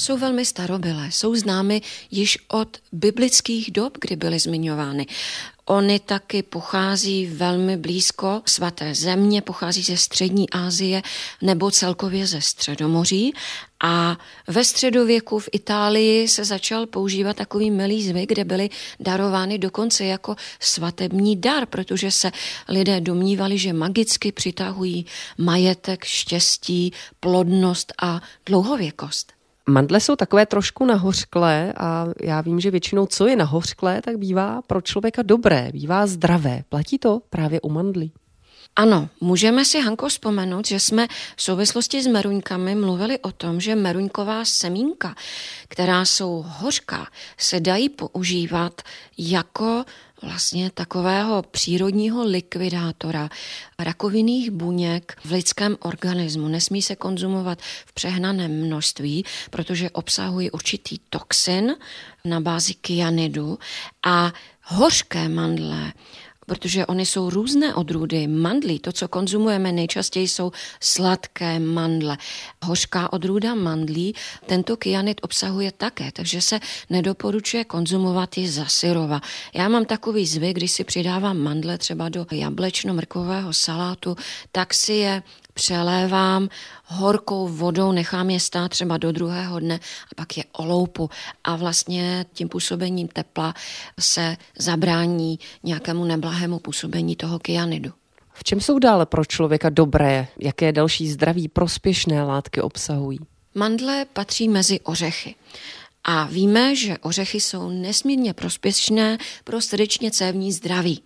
jsou velmi starobylé, jsou známy již od biblických dob, kdy byly zmiňovány. Oni taky pochází velmi blízko svaté země, pochází ze střední Asie nebo celkově ze středomoří a ve středověku v Itálii se začal používat takový milý zvyk, kde byly darovány dokonce jako svatební dar, protože se lidé domnívali, že magicky přitahují majetek, štěstí, plodnost a dlouhověkost. Mandle jsou takové trošku nahořklé a já vím, že většinou co je nahořklé, tak bývá pro člověka dobré, bývá zdravé. Platí to právě u mandlí? Ano, můžeme si, Hanko, vzpomenout, že jsme v souvislosti s meruňkami mluvili o tom, že meruňková semínka, která jsou hořká, se dají používat jako vlastně takového přírodního likvidátora rakovinných buněk v lidském organismu. Nesmí se konzumovat v přehnaném množství, protože obsahují určitý toxin na bázi kyanidu a hořké mandle protože oni jsou různé odrůdy mandlí. To, co konzumujeme nejčastěji, jsou sladké mandle. Hořká odrůda mandlí tento kyanid obsahuje také, takže se nedoporučuje konzumovat ji za syrova. Já mám takový zvyk, když si přidávám mandle třeba do jablečno-mrkového salátu, tak si je přelévám horkou vodou, nechám je stát třeba do druhého dne a pak je oloupu a vlastně tím působením tepla se zabrání nějakému neblahému působení toho kyanidu. V čem jsou dále pro člověka dobré? Jaké další zdraví prospěšné látky obsahují? Mandle patří mezi ořechy. A víme, že ořechy jsou nesmírně prospěšné pro srdečně cévní zdraví.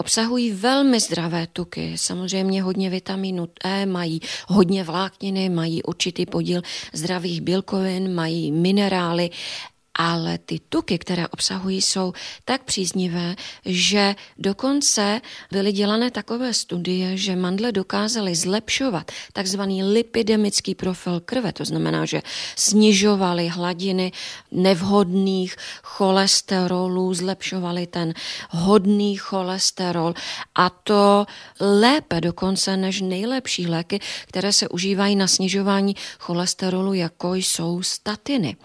Obsahují velmi zdravé tuky, samozřejmě hodně vitamínu E, mají hodně vlákniny, mají určitý podíl zdravých bílkovin, mají minerály ale ty tuky, které obsahují, jsou tak příznivé, že dokonce byly dělané takové studie, že mandle dokázaly zlepšovat takzvaný lipidemický profil krve, to znamená, že snižovaly hladiny nevhodných cholesterolů, zlepšovaly ten hodný cholesterol a to lépe dokonce než nejlepší léky, které se užívají na snižování cholesterolu, jako jsou statiny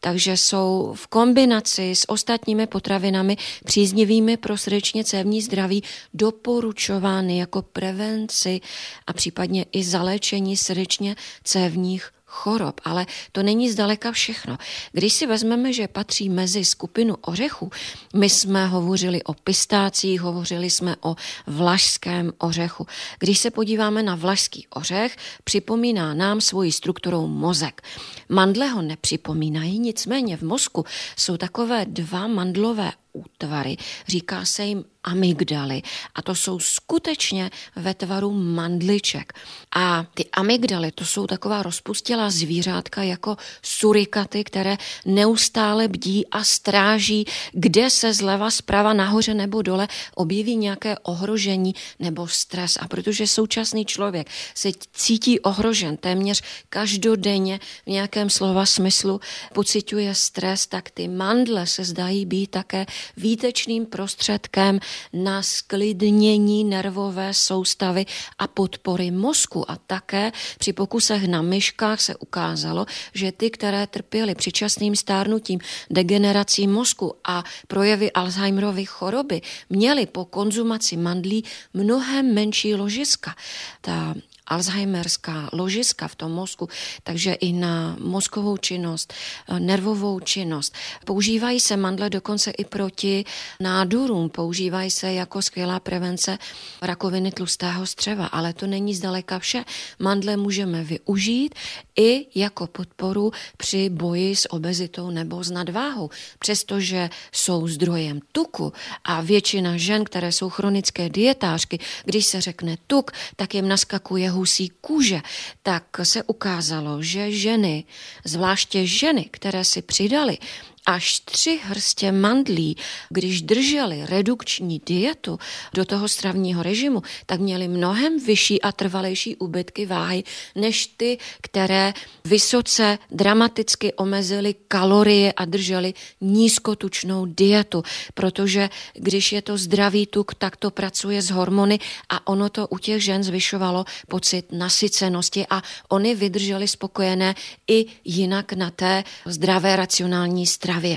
takže jsou v kombinaci s ostatními potravinami příznivými pro srdečně cévní zdraví doporučovány jako prevenci a případně i zaléčení srdečně cévních chorob, ale to není zdaleka všechno. Když si vezmeme, že patří mezi skupinu ořechů, my jsme hovořili o pistácích, hovořili jsme o vlašském ořechu. Když se podíváme na vlašský ořech, připomíná nám svojí strukturou mozek. Mandle ho nepřipomínají, nicméně v mozku jsou takové dva mandlové útvary. Říká se jim amygdaly a to jsou skutečně ve tvaru mandliček. A ty amygdaly, to jsou taková rozpustělá zvířátka jako surikaty, které neustále bdí a stráží, kde se zleva, zprava, nahoře nebo dole objeví nějaké ohrožení nebo stres. A protože současný člověk se cítí ohrožen téměř každodenně v nějakém slova smyslu, pociťuje stres, tak ty mandle se zdají být také výtečným prostředkem na sklidnění nervové soustavy a podpory mozku. A také při pokusech na myškách se ukázalo, že ty, které trpěly přičasným stárnutím, degenerací mozku a projevy Alzheimerovy choroby, měly po konzumaci mandlí mnohem menší ložiska. Ta alzheimerská ložiska v tom mozku, takže i na mozkovou činnost, eh, nervovou činnost. Používají se mandle dokonce i proti nádorům, používají se jako skvělá prevence rakoviny tlustého střeva, ale to není zdaleka vše. Mandle můžeme využít i jako podporu při boji s obezitou nebo s nadváhou, přestože jsou zdrojem tuku a většina žen, které jsou chronické dietářky, když se řekne tuk, tak jim naskakuje husí kůže, tak se ukázalo, že ženy, zvláště ženy, které si přidali až tři hrstě mandlí, když drželi redukční dietu do toho stravního režimu, tak měli mnohem vyšší a trvalejší úbytky váhy, než ty, které vysoce dramaticky omezily kalorie a drželi nízkotučnou dietu, protože když je to zdravý tuk, tak to pracuje s hormony a ono to u těch žen zvyšovalo pocit nasycenosti a oni vydrželi spokojené i jinak na té zdravé racionální straně